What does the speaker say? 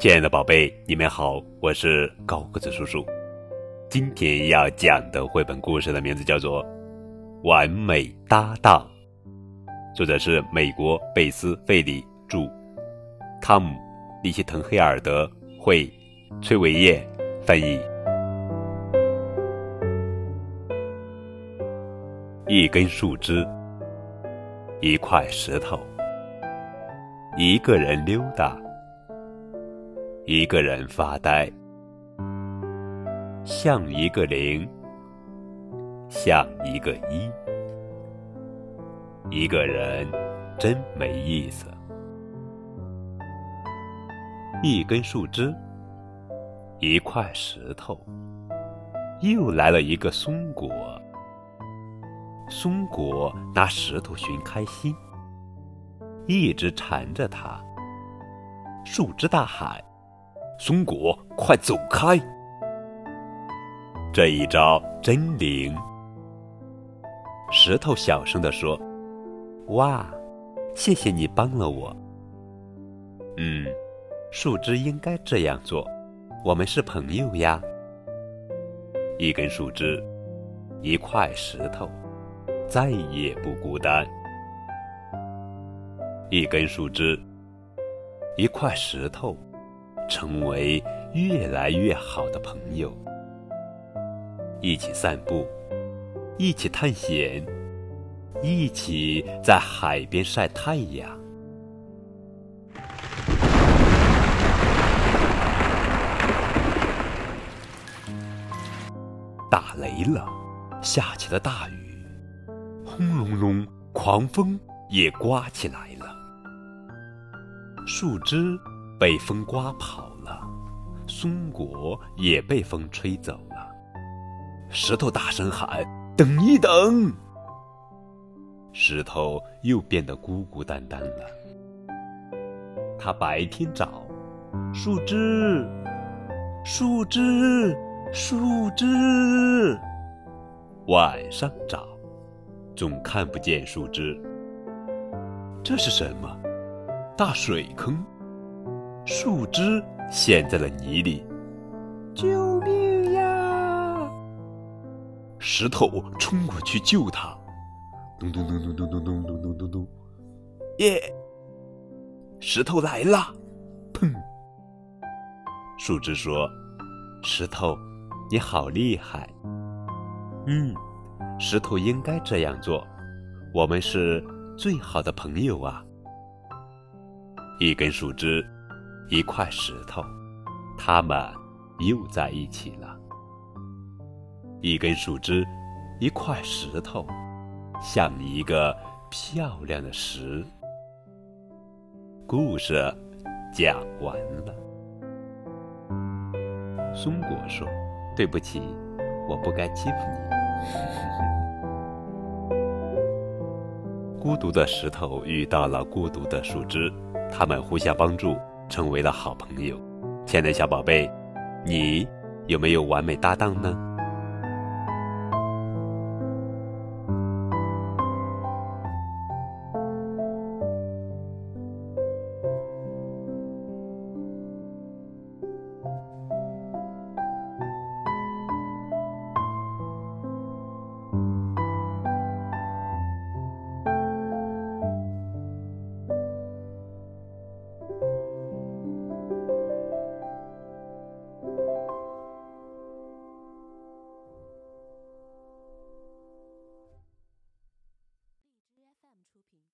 亲爱的宝贝，你们好，我是高个子叔叔。今天要讲的绘本故事的名字叫做《完美搭档》，作者是美国贝斯费里著，汤姆利希滕黑尔德绘，崔维燕翻译。一根树枝，一块石头，一个人溜达。一个人发呆，像一个零，像一个一。一个人真没意思。一根树枝，一块石头，又来了一个松果。松果拿石头寻开心，一直缠着它。树枝大喊。松果，快走开！这一招真灵。石头小声地说：“哇，谢谢你帮了我。”嗯，树枝应该这样做。我们是朋友呀。一根树枝，一块石头，再也不孤单。一根树枝，一块石头。成为越来越好的朋友，一起散步，一起探险，一起在海边晒太阳。打雷了，下起了大雨，轰隆隆，狂风也刮起来了，树枝。被风刮跑了，松果也被风吹走了。石头大声喊：“等一等！”石头又变得孤孤单单了。他白天找树枝，树枝，树枝；晚上找，总看不见树枝。这是什么？大水坑？树枝陷在了泥里，救命呀！石头冲过去救他，咚咚咚咚咚咚咚咚咚咚咚，耶！石头来了，砰！树枝说：“石头，你好厉害。”嗯，石头应该这样做，我们是最好的朋友啊！一根树枝。一块石头，他们又在一起了。一根树枝，一块石头，像一个漂亮的石。故事讲完了。松果说：“对不起，我不该欺负你。”孤独的石头遇到了孤独的树枝，他们互相帮助。成为了好朋友，亲爱的小宝贝，你有没有完美搭档呢？